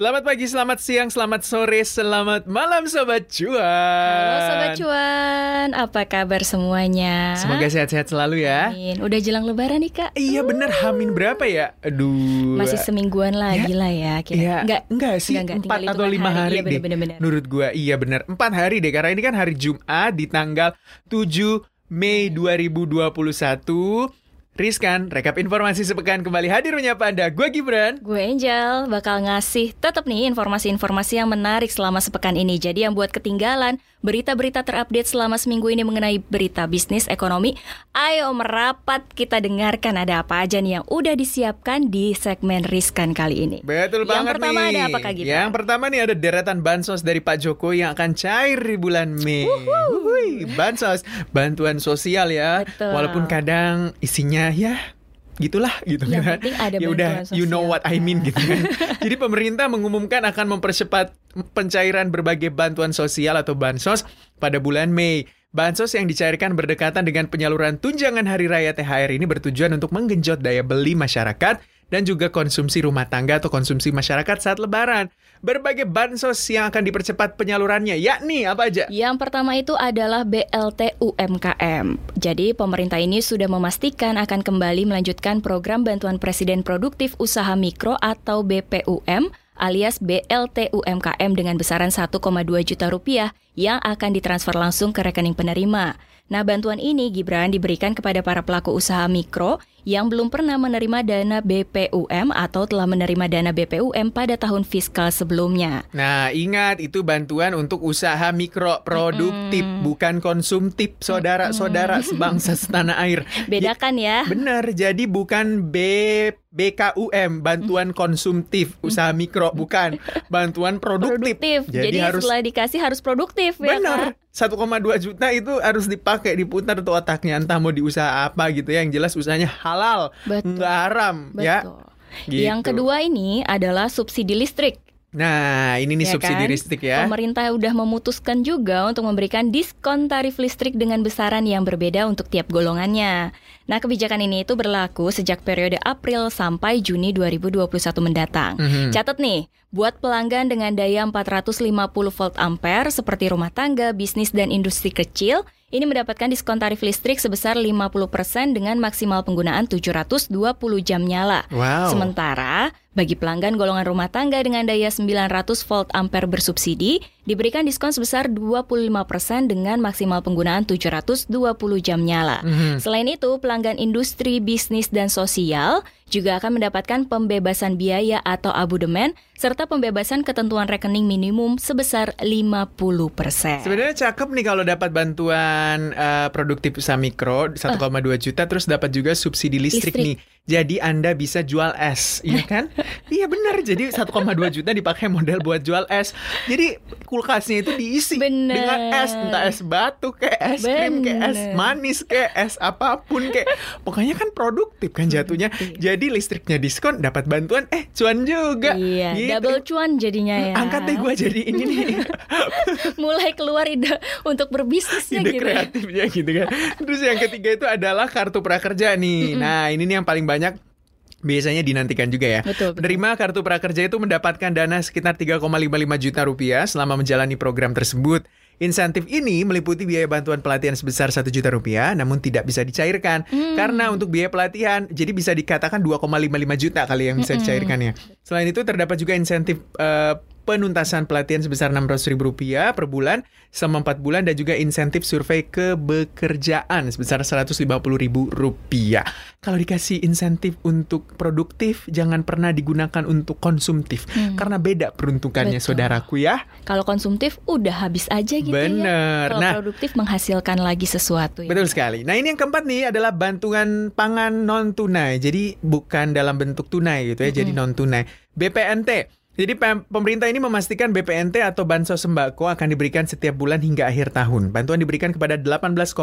Selamat pagi, selamat siang, selamat sore, selamat malam Sobat Cuan. Halo Sobat Cuan, apa kabar semuanya? Semoga sehat-sehat selalu ya. Amin. Udah jelang lebaran nih Kak? Iya bener, Hamin berapa ya? Aduh. Masih semingguan lagi lah ya. Kira. Iya, Enggak, enggak sih, enggak, enggak, empat tinggal atau hitungan lima hari, Iya deh. bener, bener, bener. Menurut gua iya bener, empat hari deh. Karena ini kan hari Jumat di tanggal 7 Mei 2021. Riskan, rekap informasi sepekan kembali hadir menyapa Anda. Gue Gibran. Gue Angel bakal ngasih tetap nih informasi-informasi yang menarik selama sepekan ini. Jadi yang buat ketinggalan berita-berita terupdate selama seminggu ini mengenai berita bisnis ekonomi, ayo merapat kita dengarkan ada apa aja nih yang udah disiapkan di segmen Riskan kali ini. Betul Yang banget pertama nih. ada apa, Kak Gibran? Yang pertama nih ada deretan bansos dari Pak Jokowi yang akan cair di bulan Mei. Wuhui, bansos, bantuan sosial ya. Betul. Walaupun kadang isinya ya gitulah gitu Yang kan. ada ya udah you know what I mean gitu kan. Jadi pemerintah mengumumkan akan mempercepat pencairan berbagai bantuan sosial atau bansos pada bulan Mei. Bansos yang dicairkan berdekatan dengan penyaluran tunjangan hari raya THR ini bertujuan untuk menggenjot daya beli masyarakat dan juga konsumsi rumah tangga atau konsumsi masyarakat saat lebaran. Berbagai bansos yang akan dipercepat penyalurannya, yakni apa aja? Yang pertama itu adalah BLT UMKM. Jadi pemerintah ini sudah memastikan akan kembali melanjutkan program bantuan Presiden Produktif Usaha Mikro atau BPUM alias BLT UMKM dengan besaran 1,2 juta rupiah yang akan ditransfer langsung ke rekening penerima. Nah, bantuan ini Gibran diberikan kepada para pelaku usaha mikro yang belum pernah menerima dana BPUM atau telah menerima dana BPUM pada tahun fiskal sebelumnya. Nah, ingat itu bantuan untuk usaha mikro produktif, bukan konsumtif, saudara-saudara sebangsa setanah air. Bedakan ya. Benar, jadi bukan B BKUM, bantuan konsumtif usaha mikro, bukan bantuan produktif. produktif. Jadi, harus setelah dikasih harus produktif ya benar. kan? 1,2 juta itu harus dipakai diputar tuh otaknya entah mau di usaha apa gitu ya yang jelas usahanya halal Betul. nggak haram ya Betul. Gitu. Yang kedua ini adalah subsidi listrik. nah ini nih ya subsidi kan? listrik ya Pemerintah udah memutuskan juga untuk memberikan diskon tarif listrik dengan besaran yang berbeda untuk tiap golongannya. Nah, kebijakan ini itu berlaku sejak periode April sampai Juni 2021 mendatang. Mhm. Catat nih, buat pelanggan dengan daya 450 volt ampere seperti rumah tangga, bisnis dan industri kecil, ini mendapatkan diskon tarif listrik sebesar 50% dengan maksimal penggunaan 720 jam nyala. wow Sementara bagi pelanggan golongan rumah tangga dengan daya 900 volt ampere bersubsidi diberikan diskon sebesar 25% dengan maksimal penggunaan 720 jam nyala. Mhm. Selain itu, pelanggan industri, bisnis dan sosial juga akan mendapatkan pembebasan biaya atau abudemen serta pembebasan ketentuan rekening minimum sebesar 50%. Sebenarnya cakep nih kalau dapat bantuan eh, produktif usaha mikro 1,2 juta terus dapat juga subsidi listrik, Listrik. nih. Jadi Anda bisa jual es, iya kan? iya benar. Jadi 1,2 juta dipakai modal buat jual es. Jadi kulkasnya itu diisi Bener. dengan es, entah es batu kayak es krim kayak es Bener. manis kayak es apa pun kayak. Pokoknya kan produktif kan jatuhnya. Jadi listriknya diskon, dapat bantuan, eh cuan juga. Iya, Gitu. double cuan jadinya ya. Angkat deh gue jadi ini nih. Mulai keluar ide untuk berbisnisnya ide gitu. ya. kreatifnya gitu kan. Terus yang ketiga itu adalah kartu prakerja nih. Nah, ini nih yang paling banyak biasanya dinantikan juga ya. Betul, betul. Penerima kartu prakerja itu mendapatkan dana sekitar 3,55 juta rupiah selama menjalani program tersebut. Insentif ini meliputi biaya bantuan pelatihan sebesar 1 juta rupiah namun tidak bisa dicairkan. Hmm. Karena untuk biaya pelatihan jadi bisa dikatakan 2,55 juta kali yang bisa dicairkannya. Selain itu terdapat juga insentif eh, penuntasan pelatihan sebesar 600 ribu rupiah per bulan selama 4 bulan dan juga insentif survei kebekerjaan sebesar 150 ribu rupiah. Kalau dikasih insentif untuk produktif, jangan pernah digunakan untuk konsumtif karena beda peruntukannya Betul. saudaraku ya. Kalau konsumtif udah habis aja gitu Bener. ya. Kalau Nah. produktif menghasilkan lagi sesuatu ya. Betul sekali. Nah ini yang keempat nih adalah bantuan pangan non tunai. Jadi bukan dalam bentuk tunai gitu ya, jadi non tunai. BPNT. Jadi pem- pemerintah ini memastikan BPNT atau bansos sembako akan diberikan setiap bulan hingga akhir tahun. Bantuan diberikan kepada 18,8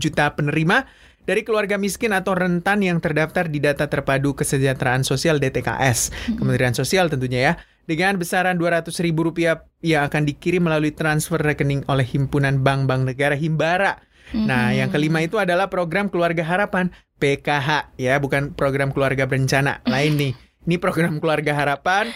juta penerima dari keluarga miskin atau rentan yang terdaftar di data terpadu kesejahteraan sosial DTKS. Kementerian Sosial tentunya ya. Dengan besaran Rp200.000 yang akan dikirim melalui transfer rekening oleh Himpunan Bank-Bank Negara Himbara. Nah, yang kelima itu adalah program Keluarga Harapan PKH ya, bukan program keluarga berencana. Lain nih. Ini program Keluarga Harapan.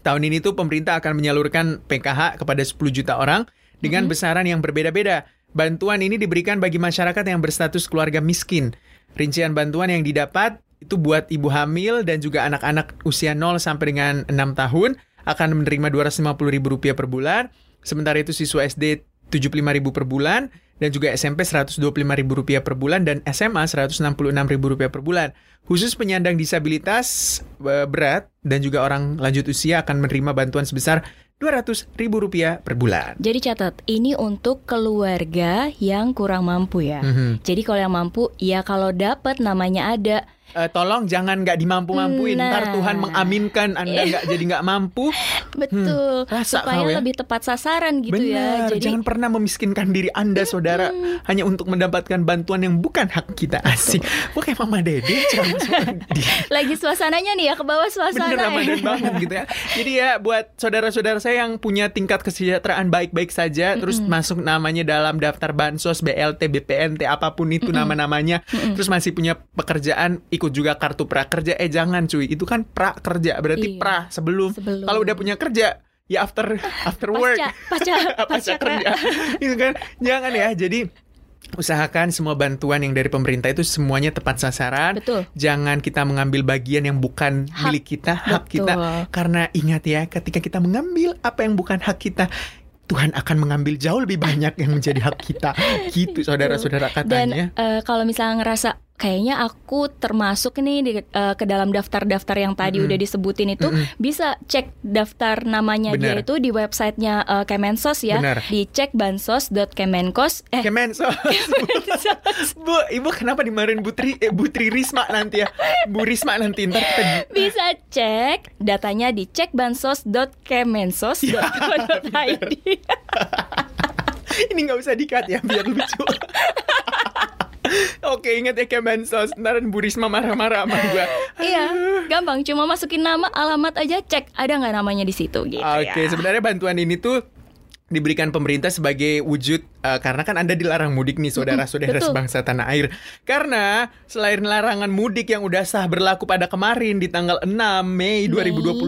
Tahun ini tuh pemerintah akan menyalurkan PKH kepada 10 juta orang dengan Mhm. besaran yang berbeda-beda. Bantuan ini diberikan bagi masyarakat yang berstatus keluarga miskin. Rincian bantuan yang didapat itu buat ibu hamil dan juga anak-anak usia 0 sampai dengan 6 tahun akan menerima Rp250.000 per bulan. Sementara itu siswa SD Rp75.000 per bulan dan juga SMP Rp125.000 per bulan dan SMA Rp166.000 per bulan. Khusus penyandang disabilitas eh, berat dan juga orang lanjut usia akan menerima bantuan sebesar Rp200.000 per bulan. Jadi catat, ini untuk keluarga yang kurang mampu ya. Mhm. Jadi kalau yang mampu, ya kalau dapat namanya ada. Eh, tolong jangan nggak dimampu-mampuin. Nah. Ntar Tuhan mengaminkan Anda nggak jadi nggak mampu. Betul. rasa supaya kau ya. lebih tepat sasaran gitu ya. Benar, Jadi jangan pernah memiskinkan diri Anda, saudara, hanya untuk mendapatkan bantuan yang bukan hak kita. Asik. Gue kayak Mama Dede lagi suasananya nih ya ke bawah suasana. Bener ya. Ramadan banget gitu ya. Jadi ya buat saudara-saudara saya yang punya tingkat kesejahteraan baik-baik saja, terus masuk namanya dalam daftar bansos, BLT, BPNT, apa pun itu nama-namanya, terus masih punya pekerjaan, ikut juga kartu prakerja. Eh jangan cuy, itu kan prakerja berarti Iya. pra sebelum. Sebelum. Kalau udah punya kerja, ya after after work. Pasca, pasca, pasca kerja. itu kan jangan ya. Jadi usahakan semua bantuan yang dari pemerintah itu semuanya tepat sasaran. Betul. Jangan kita mengambil bagian yang bukan Hak. milik kita, hak Betul. kita. Karena ingat ya, ketika kita mengambil apa yang bukan hak kita, Tuhan akan mengambil jauh lebih banyak yang menjadi hak kita. Gitu saudara-saudara Dan katanya. eh, kalau misalnya ngerasa kayaknya aku termasuk nih di, eh, ke dalam daftar-daftar yang tadi udah disebutin itu, bisa cek daftar namanya dia Benar. itu di websitenya eh, Kemensos ya. Benar. Dicek bansos.kemenkos eh Kemensos. Bu, Ibu kenapa dimarahin Butri eh, Butri Risma nanti ya? Bu Risma nanti ntar kita bisa cek datanya di cekbansos.kemensos.co.id. Ini nggak usah dikat ya biar lucu. Oke ingat ya Kemensos Ntar Bu Risma marah-marah sama gue Iya, gampang. Cuma masukin nama, alamat aja, cek ada nggak namanya di situ gitu Oke, ya. sebenarnya bantuan ini tuh diberikan pemerintah sebagai wujud eh, karena kan Anda dilarang mudik nih saudara-saudara sebangsa tanah air. Karena selain larangan mudik yang udah sah berlaku pada kemarin di tanggal 6 Mei 2021,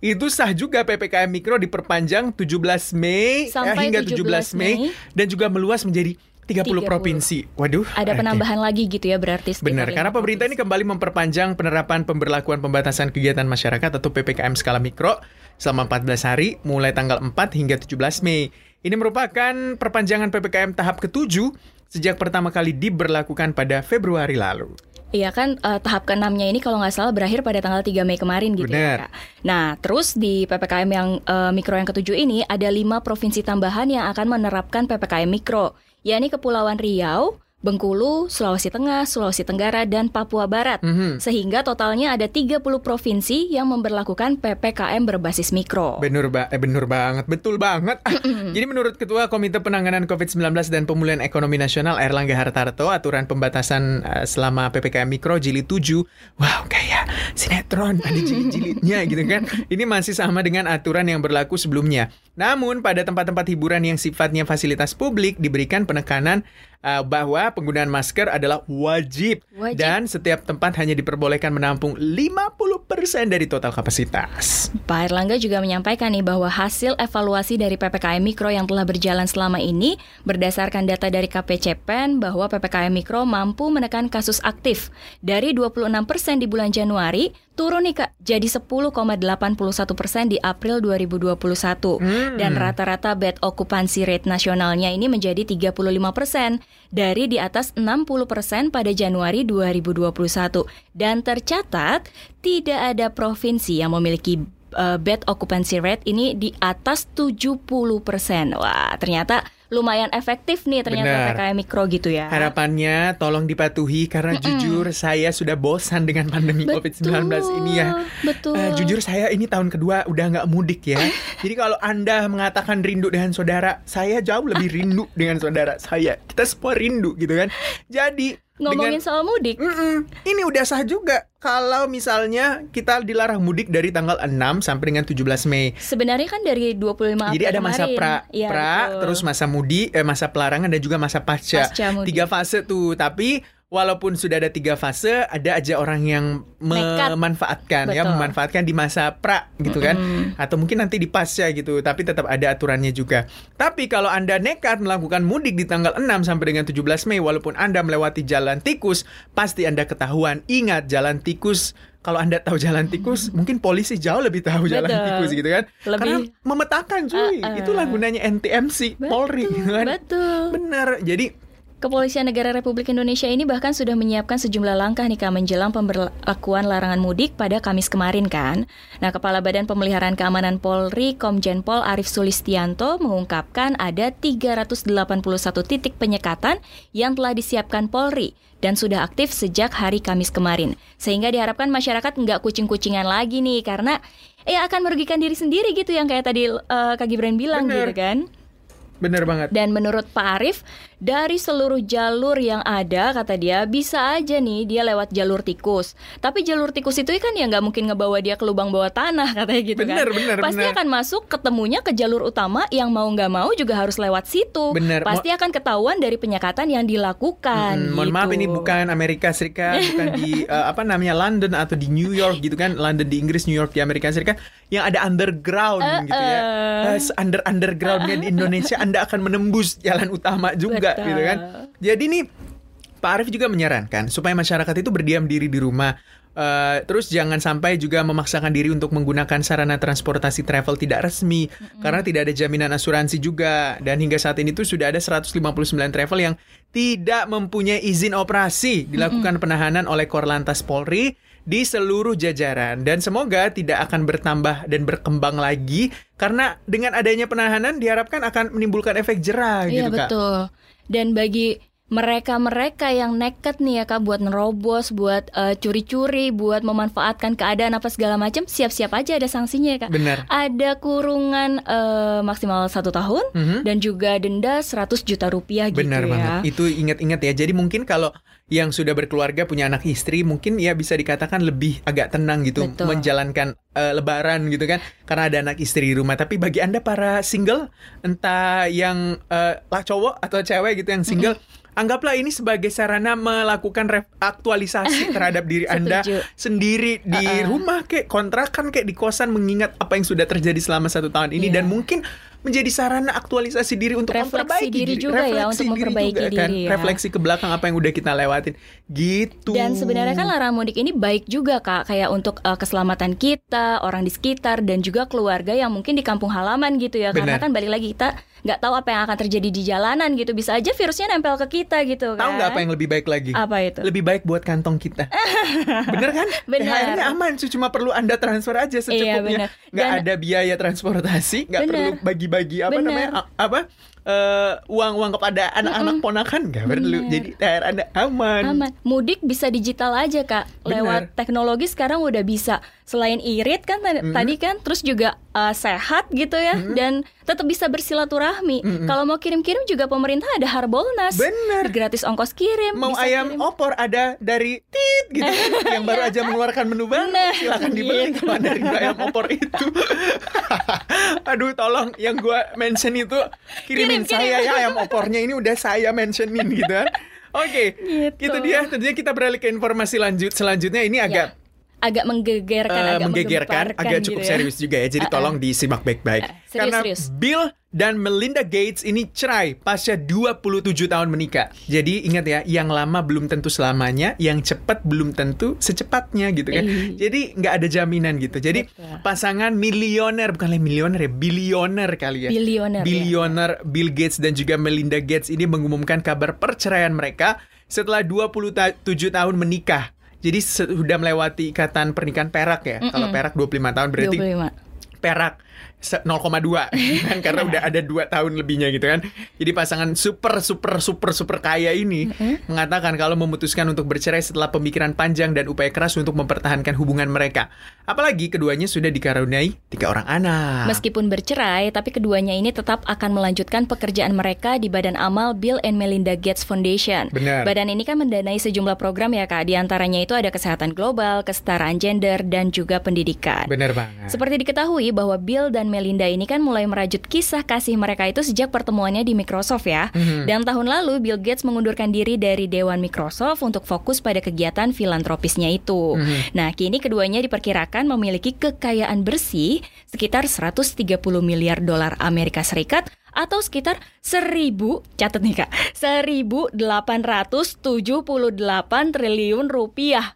itu sah juga PPKM Mikro diperpanjang 17 Mei eh, Sampai hingga 17 17 Mei Mei. dan juga meluas menjadi 30, 30. provinsi. Waduh. Ada penambahan lagi gitu ya berarti. Benar, karena pemerintah ini kembali memperpanjang penerapan pemberlakuan pembatasan kegiatan masyarakat atau PPKM skala mikro selama 14 hari mulai tanggal 4 hingga 17 Mei. Ini merupakan perpanjangan PPKM tahap ketujuh sejak pertama kali diberlakukan pada Februari lalu. Iya kan eh, tahap keenamnya ini kalau nggak salah berakhir pada tanggal 3 Mei kemarin gitu Benar. ya Kak. Nah terus di PPKM yang eh, mikro yang ketujuh ini ada lima provinsi tambahan yang akan menerapkan PPKM mikro, yakni Kepulauan Riau, Bengkulu, Sulawesi Tengah, Sulawesi Tenggara, dan Papua Barat. Mhm. Sehingga totalnya ada 30 provinsi yang memberlakukan PPKM berbasis mikro. Bener, ba eh, bener banget, betul banget. Ah, Jadi menurut Ketua Komite Penanganan COVID-19 dan Pemulihan Ekonomi Nasional Erlangga Hartarto, aturan pembatasan eh, selama PPKM Mikro Jilid 7, wow kayak sinetron, ada jilid-jilidnya gitu kan. Ini masih sama dengan aturan yang berlaku sebelumnya. Namun pada tempat-tempat hiburan yang sifatnya fasilitas publik diberikan penekanan eh, bahwa penggunaan masker adalah wajib, Wajib. dan setiap tempat hanya diperbolehkan menampung 50% dari total kapasitas. Pak Erlangga juga menyampaikan nih bahwa hasil evaluasi dari PPKM Mikro yang telah berjalan selama ini berdasarkan data dari KPCPEN bahwa PPKM Mikro mampu menekan kasus aktif dari 26% di bulan Januari turun nih Kak jadi 10,81% di April 2021 dan rata-rata bed occupancy rate nasionalnya ini menjadi 35% dari di atas 60% pada Januari 2021 dan tercatat tidak ada provinsi yang memiliki uh, bed occupancy rate ini di atas 70%. Wah, ternyata lumayan efektif nih ternyata Benar. PPKM mikro gitu ya. Harapannya tolong dipatuhi karena jujur saya sudah bosan dengan pandemi COVID-19 ini ya. Betul. Eh, jujur saya ini tahun kedua udah nggak mudik ya. Jadi kalau Anda mengatakan rindu dengan saudara, saya jauh lebih rindu dengan saudara saya. Kita semua rindu gitu kan. Jadi Ngomongin dengan soal mudik, Mm-mm. Ini udah sah juga kalau misalnya kita dilarang mudik dari tanggal 6 sampai dengan 17 Mei. sebenarnya kan dari 25 April Jadi ada masa kemarin. pra, Iya, pra betul. terus masa mudik, eh, masa pelarangan dan juga masa pasca. Pasca mudik. Tiga fase tuh. Tapi walaupun sudah ada tiga fase, ada aja orang yang memanfaatkan ya, Betul. memanfaatkan di masa pra gitu kan, atau mungkin nanti di pasca gitu. Tapi tetap ada aturannya juga. Tapi kalau anda nekat melakukan mudik di tanggal 6 sampai dengan 17 Mei, walaupun anda melewati jalan tikus, pasti anda ketahuan. Ingat jalan tikus. Kalau anda tahu jalan tikus, mungkin polisi jauh lebih tahu jalan Betul. tikus gitu kan. Lebih- Karena memetakan cuy. Uh-uh. Itulah gunanya NTMC, Polri gitu kan. Betul. Bener. Jadi Kepolisian Negara Republik Indonesia ini bahkan sudah menyiapkan sejumlah langkah nih Kak menjelang pemberlakuan larangan mudik pada Kamis kemarin kan. Nah, Kepala Badan Pemeliharaan Keamanan Polri Komjen Pol Arif Sulistianto mengungkapkan ada 381 titik penyekatan yang telah disiapkan Polri dan sudah aktif sejak hari Kamis kemarin. Sehingga diharapkan masyarakat nggak kucing-kucingan lagi nih karena ya akan merugikan diri sendiri gitu yang kayak tadi eh, Kak Gibran bilang Bener. gitu kan. bener banget. Dan menurut Pak Arif, dari seluruh jalur yang ada, kata dia, bisa aja nih dia lewat jalur tikus. Tapi jalur tikus itu kan ya nggak mungkin ngebawa dia ke lubang bawah tanah, katanya gitu Bener, kan. bener, Pasti bener. akan masuk ketemunya ke jalur utama yang mau nggak mau juga harus lewat situ. Bener. Pasti akan ketahuan dari penyekatan yang dilakukan. Hmm, mohon maaf gitu. ini bukan Amerika Serikat, bukan di eh, apa namanya London atau di New York gitu kan, London di Inggris, New York di Amerika Serikat, yang ada underground gitu ya. Uh-uh. Eh, under undergroundnya di Indonesia Anda akan menembus jalan utama juga Betul. gitu kan. Jadi nih Pak Arief juga menyarankan supaya masyarakat itu berdiam diri di rumah. Eh, terus jangan sampai juga memaksakan diri untuk menggunakan sarana transportasi travel tidak resmi karena tidak ada jaminan asuransi juga dan hingga saat ini tuh sudah ada 159 travel yang tidak mempunyai izin operasi dilakukan penahanan oleh Korlantas Polri di seluruh jajaran dan semoga tidak akan bertambah dan berkembang lagi karena dengan adanya penahanan diharapkan akan menimbulkan efek jerah Iya gitu Kak. betul. Dan bagi mereka-mereka yang nekat nih ya kak buat nerobos, buat eh, curi-curi, buat memanfaatkan keadaan apa segala macam, siap-siap aja ada sanksinya ya kak. Benar. Ada kurungan eh, maksimal satu tahun Mhm. dan juga denda 100 juta rupiah gitu Benar ya. banget. Itu ingat-ingat ya. Jadi mungkin kalau yang sudah berkeluarga punya anak istri mungkin ya bisa dikatakan lebih agak tenang gitu Betul. menjalankan eh, lebaran gitu kan karena ada anak istri di rumah. Tapi bagi Anda para single entah yang eh, lah cowok atau cewek gitu yang single Anggaplah ini sebagai sarana melakukan ref- aktualisasi terhadap diri Anda sendiri di Uh-uh. rumah kayak kontrakan kayak di kosan mengingat apa yang sudah terjadi selama satu tahun ini Iya. dan mungkin menjadi sarana aktualisasi diri untuk Refleksi memperbaiki diri juga ya, untuk diri memperbaiki juga kan. diri ya. refleksi ke belakang apa yang udah kita lewatin gitu Dan sebenarnya kan larangan mudik ini baik juga kak, kayak untuk eh, keselamatan kita, orang di sekitar, dan juga keluarga yang mungkin di kampung halaman gitu ya. Karena Benar. kan balik lagi kita nggak tahu apa yang akan terjadi di jalanan gitu. Bisa aja virusnya nempel ke kita gitu kan. tahu nggak apa yang lebih baik lagi Apa itu? lebih baik buat kantong kita bener kan Bener. THR-nya aman cuma perlu anda transfer aja Iya, secukupnya bener. nggak ada biaya transportasi nggak perlu bagi-bagi apa Bener. namanya apa eh, uang-uang kepada anak-anak ponakan nggak perlu Bener. jadi THR anda aman, Aman. Mudik bisa digital aja kak. Lewat Benar. teknologi sekarang udah bisa. Selain irit kan tadi, tadi kan, terus juga uh, sehat gitu ya, dan tetap bisa bersilaturahmi. Kalau mau kirim-kirim juga pemerintah ada Harbolnas. Benar. Gratis ongkos kirim. mau bisa ayam kirim. opor ada dari tit gitu kan yang baru aja mengeluarkan menu baru Nah, silakan dibeli gitu. kalau ada rindu ayam opor itu aduh tolong yang gua mention itu Kirim, kirim. saya ya ayam opornya ini udah saya mentionin gitu kan oke Gitu. itu dia tentunya kita beralih ke informasi lanjut selanjutnya ini agak agak menggegerkan, eh, agak menggegerkan, agak gitu cukup ya. serius juga ya. Jadi Uh-uh. tolong disimak baik-baik. Uh, serius, Karena serius. Bill dan Melinda Gates ini cerai pasca 27 tahun menikah. Jadi ingat ya, yang lama belum tentu selamanya, yang cepat belum tentu secepatnya gitu kan. Iya. Jadi nggak ada jaminan gitu. Jadi Betul. pasangan milioner bukan lagi milioner ya, bilioner kali ya. Bilioner, ya. Bilioner Bill Gates dan juga Melinda Gates ini mengumumkan kabar perceraian mereka setelah 27 tahun menikah. Jadi sudah melewati ikatan pernikahan perak ya. Kalau perak 25 tahun berarti 25. perak 0,2 kan karena udah ada dua tahun lebihnya gitu kan. Jadi pasangan super super super super kaya ini mengatakan kalau memutuskan untuk bercerai setelah pemikiran panjang dan upaya keras untuk mempertahankan hubungan mereka. Apalagi keduanya sudah dikaruniai tiga orang anak. Meskipun bercerai, tapi keduanya ini tetap akan melanjutkan pekerjaan mereka di Badan Amal Bill and Melinda Gates Foundation. Benar. Badan ini kan mendanai sejumlah program ya kak. Di antaranya itu ada kesehatan global, kesetaraan gender, dan juga pendidikan. Bener banget. Seperti diketahui bahwa Bill dan dan Melinda ini kan mulai merajut kisah kasih mereka itu sejak pertemuannya di Microsoft ya. Mhm. Dan tahun lalu Bill Gates mengundurkan diri dari dewan Microsoft untuk fokus pada kegiatan filantropisnya itu. Mhm. Nah, kini keduanya diperkirakan memiliki kekayaan bersih sekitar 130 miliar dolar Amerika Serikat atau sekitar 1000 catat nih Kak 1878 triliun rupiah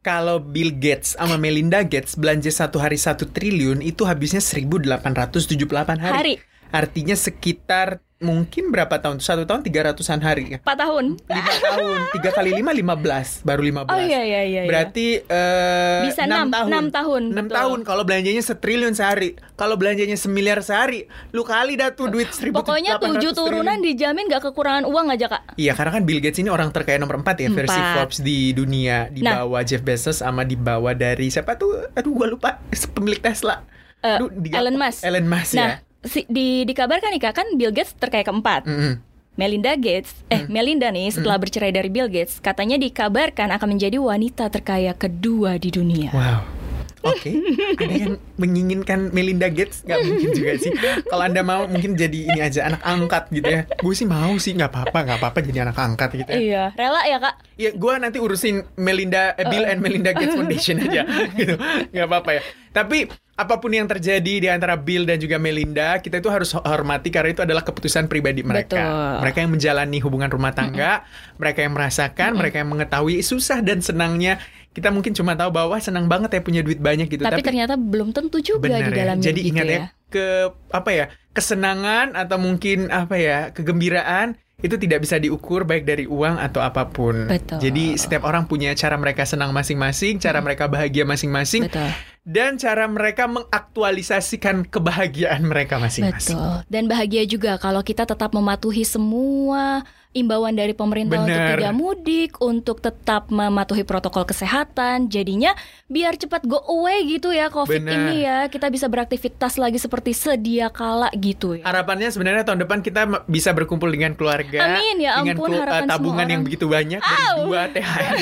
Kalau Bill Gates sama Melinda Gates belanja satu hari satu triliun itu habisnya 1878 hari. hari Artinya sekitar mungkin berapa tahun? Satu tahun 300-an hari. 4 tahun 5 tahun, 3 kali 5, 15. Baru 15. Oh iya iya iya iya. Berarti eh, Bisa 6 enam- tahun. enam tahun, 6 betul. tahun kalau belanjanya setriliun sehari. Kalau belanjanya semiliar sehari, lu kali dah tuh duit 1800 Pokoknya tujuh turunan triliun. dijamin gak kekurangan uang aja kak Iya, karena kan Bill Gates ini orang terkaya nomor 4 ya versi Empat. Forbes di dunia di Nah. bawah Jeff Bezos sama di bawah dari siapa tuh? Aduh, gua lupa. Pemilik Tesla. Eh, Aduh, di- Elon Musk. Elon Musk Nah ya. Si, di, dikabarkan nih kak kan Bill Gates terkaya keempat Mm-mm. Melinda Gates, eh Hmm. Melinda nih setelah bercerai dari Bill Gates, katanya dikabarkan akan menjadi wanita terkaya kedua di dunia. Wow. Oke, ada yang menginginkan Melinda Gates? Gak mungkin juga sih. Kalau anda mau mungkin jadi ini aja anak angkat gitu ya. Gue sih mau sih, nggak apa-apa, nggak apa-apa jadi anak angkat gitu ya. Iya, rela ya kak? Ya, gue nanti urusin Melinda, eh, Bill and Melinda Gates Foundation aja, gitu. Nggak apa-apa ya. Tapi apa pun yang terjadi di antara Bill dan juga Melinda, kita itu harus hormati karena itu adalah keputusan pribadi mereka. Betul. Mereka yang menjalani hubungan rumah tangga, mereka yang merasakan, mereka yang mengetahui susah dan senangnya. Kita mungkin cuma tahu bahwa senang banget ya punya duit banyak gitu, Tapi, ternyata belum tentu juga Benar di ya. dalamnya Jadi gitu ingat ya. ya. ke apa ya kesenangan atau mungkin apa ya kegembiraan itu tidak bisa diukur baik dari uang atau apa pun. Betul. Jadi setiap orang punya cara mereka senang masing-masing, cara mereka bahagia masing-masing, Betul. dan cara mereka mengaktualisasikan kebahagiaan mereka masing-masing. Betul. Dan bahagia juga kalau kita tetap mematuhi semua imbauan dari pemerintah untuk Benar. tidak mudik, untuk tetap mematuhi protokol kesehatan. Jadinya biar cepat go away gitu ya COVID Benar. ini ya. Kita bisa beraktivitas lagi seperti sedia kala gitu ya. Harapannya sebenarnya tahun depan kita bisa berkumpul dengan keluarga Amin, ya dengan ampun, kelu- eh, harapan tabungan yang begitu banyak dari Au. dua THR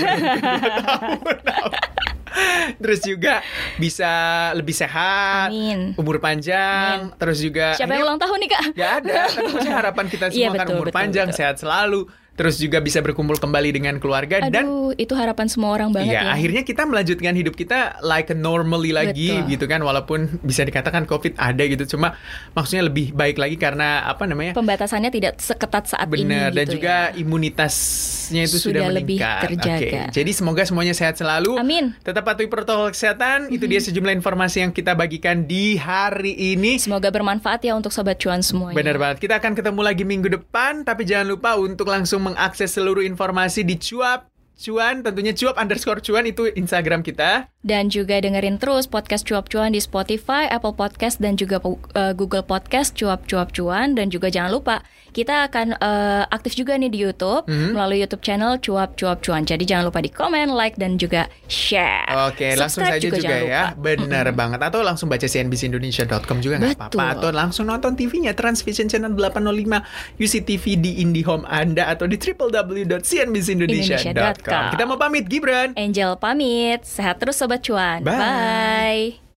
dua tahun. Terus juga bisa lebih sehat, Amin. umur panjang, terus juga Siapa yang ulang tahun nih kak? Gak ada, kan harapan kita semua Iya, kan betul, umur betul, panjang, betul. sehat selalu, terus juga bisa berkumpul kembali dengan keluarga dan Aduh, itu harapan semua orang banget Iya, ya. akhirnya kita melanjutkan hidup kita like normally lagi Betul. gitu kan walaupun bisa dikatakan Covid ada gitu cuma maksudnya lebih baik lagi karena apa namanya? Pembatasannya tidak seketat saat ini Benar dan gitu juga ya. imunitasnya itu sudah, Sudah lebih meningkat. terjaga. Oke, Jadi semoga semuanya sehat selalu. Amin. Tetap patuhi protokol kesehatan. Itu dia sejumlah informasi yang kita bagikan di hari ini. Semoga bermanfaat ya untuk sobat cuan semuanya. Benar banget. Kita akan ketemu lagi minggu depan, tapi jangan lupa untuk langsung mengakses seluruh informasi di cuap cuan, tentunya cuap underscore cuan itu Instagram kita. Dan juga dengerin terus podcast Cuap Cuan di Spotify, Apple Podcast, dan juga uh, Google Podcast Cuap Cuap Cuan. Dan juga jangan lupa, kita akan uh, aktif juga nih di YouTube Mhm. melalui YouTube channel Cuap Cuap Cuan. Jadi jangan lupa di komen, like, dan juga share. Oke, langsung Subscribe saja juga, jangan ya. Benar banget. Atau langsung baca cnbcindonesia.com juga nggak apa-apa. Atau langsung nonton TV-nya Transvision Channel 805 UCTV di IndiHome Anda atau di www.cnbcindonesia.com. Indonesia.com. Kita mau pamit Gibran. Angel pamit, sehat terus Sobat Cuan. Bye. Bye.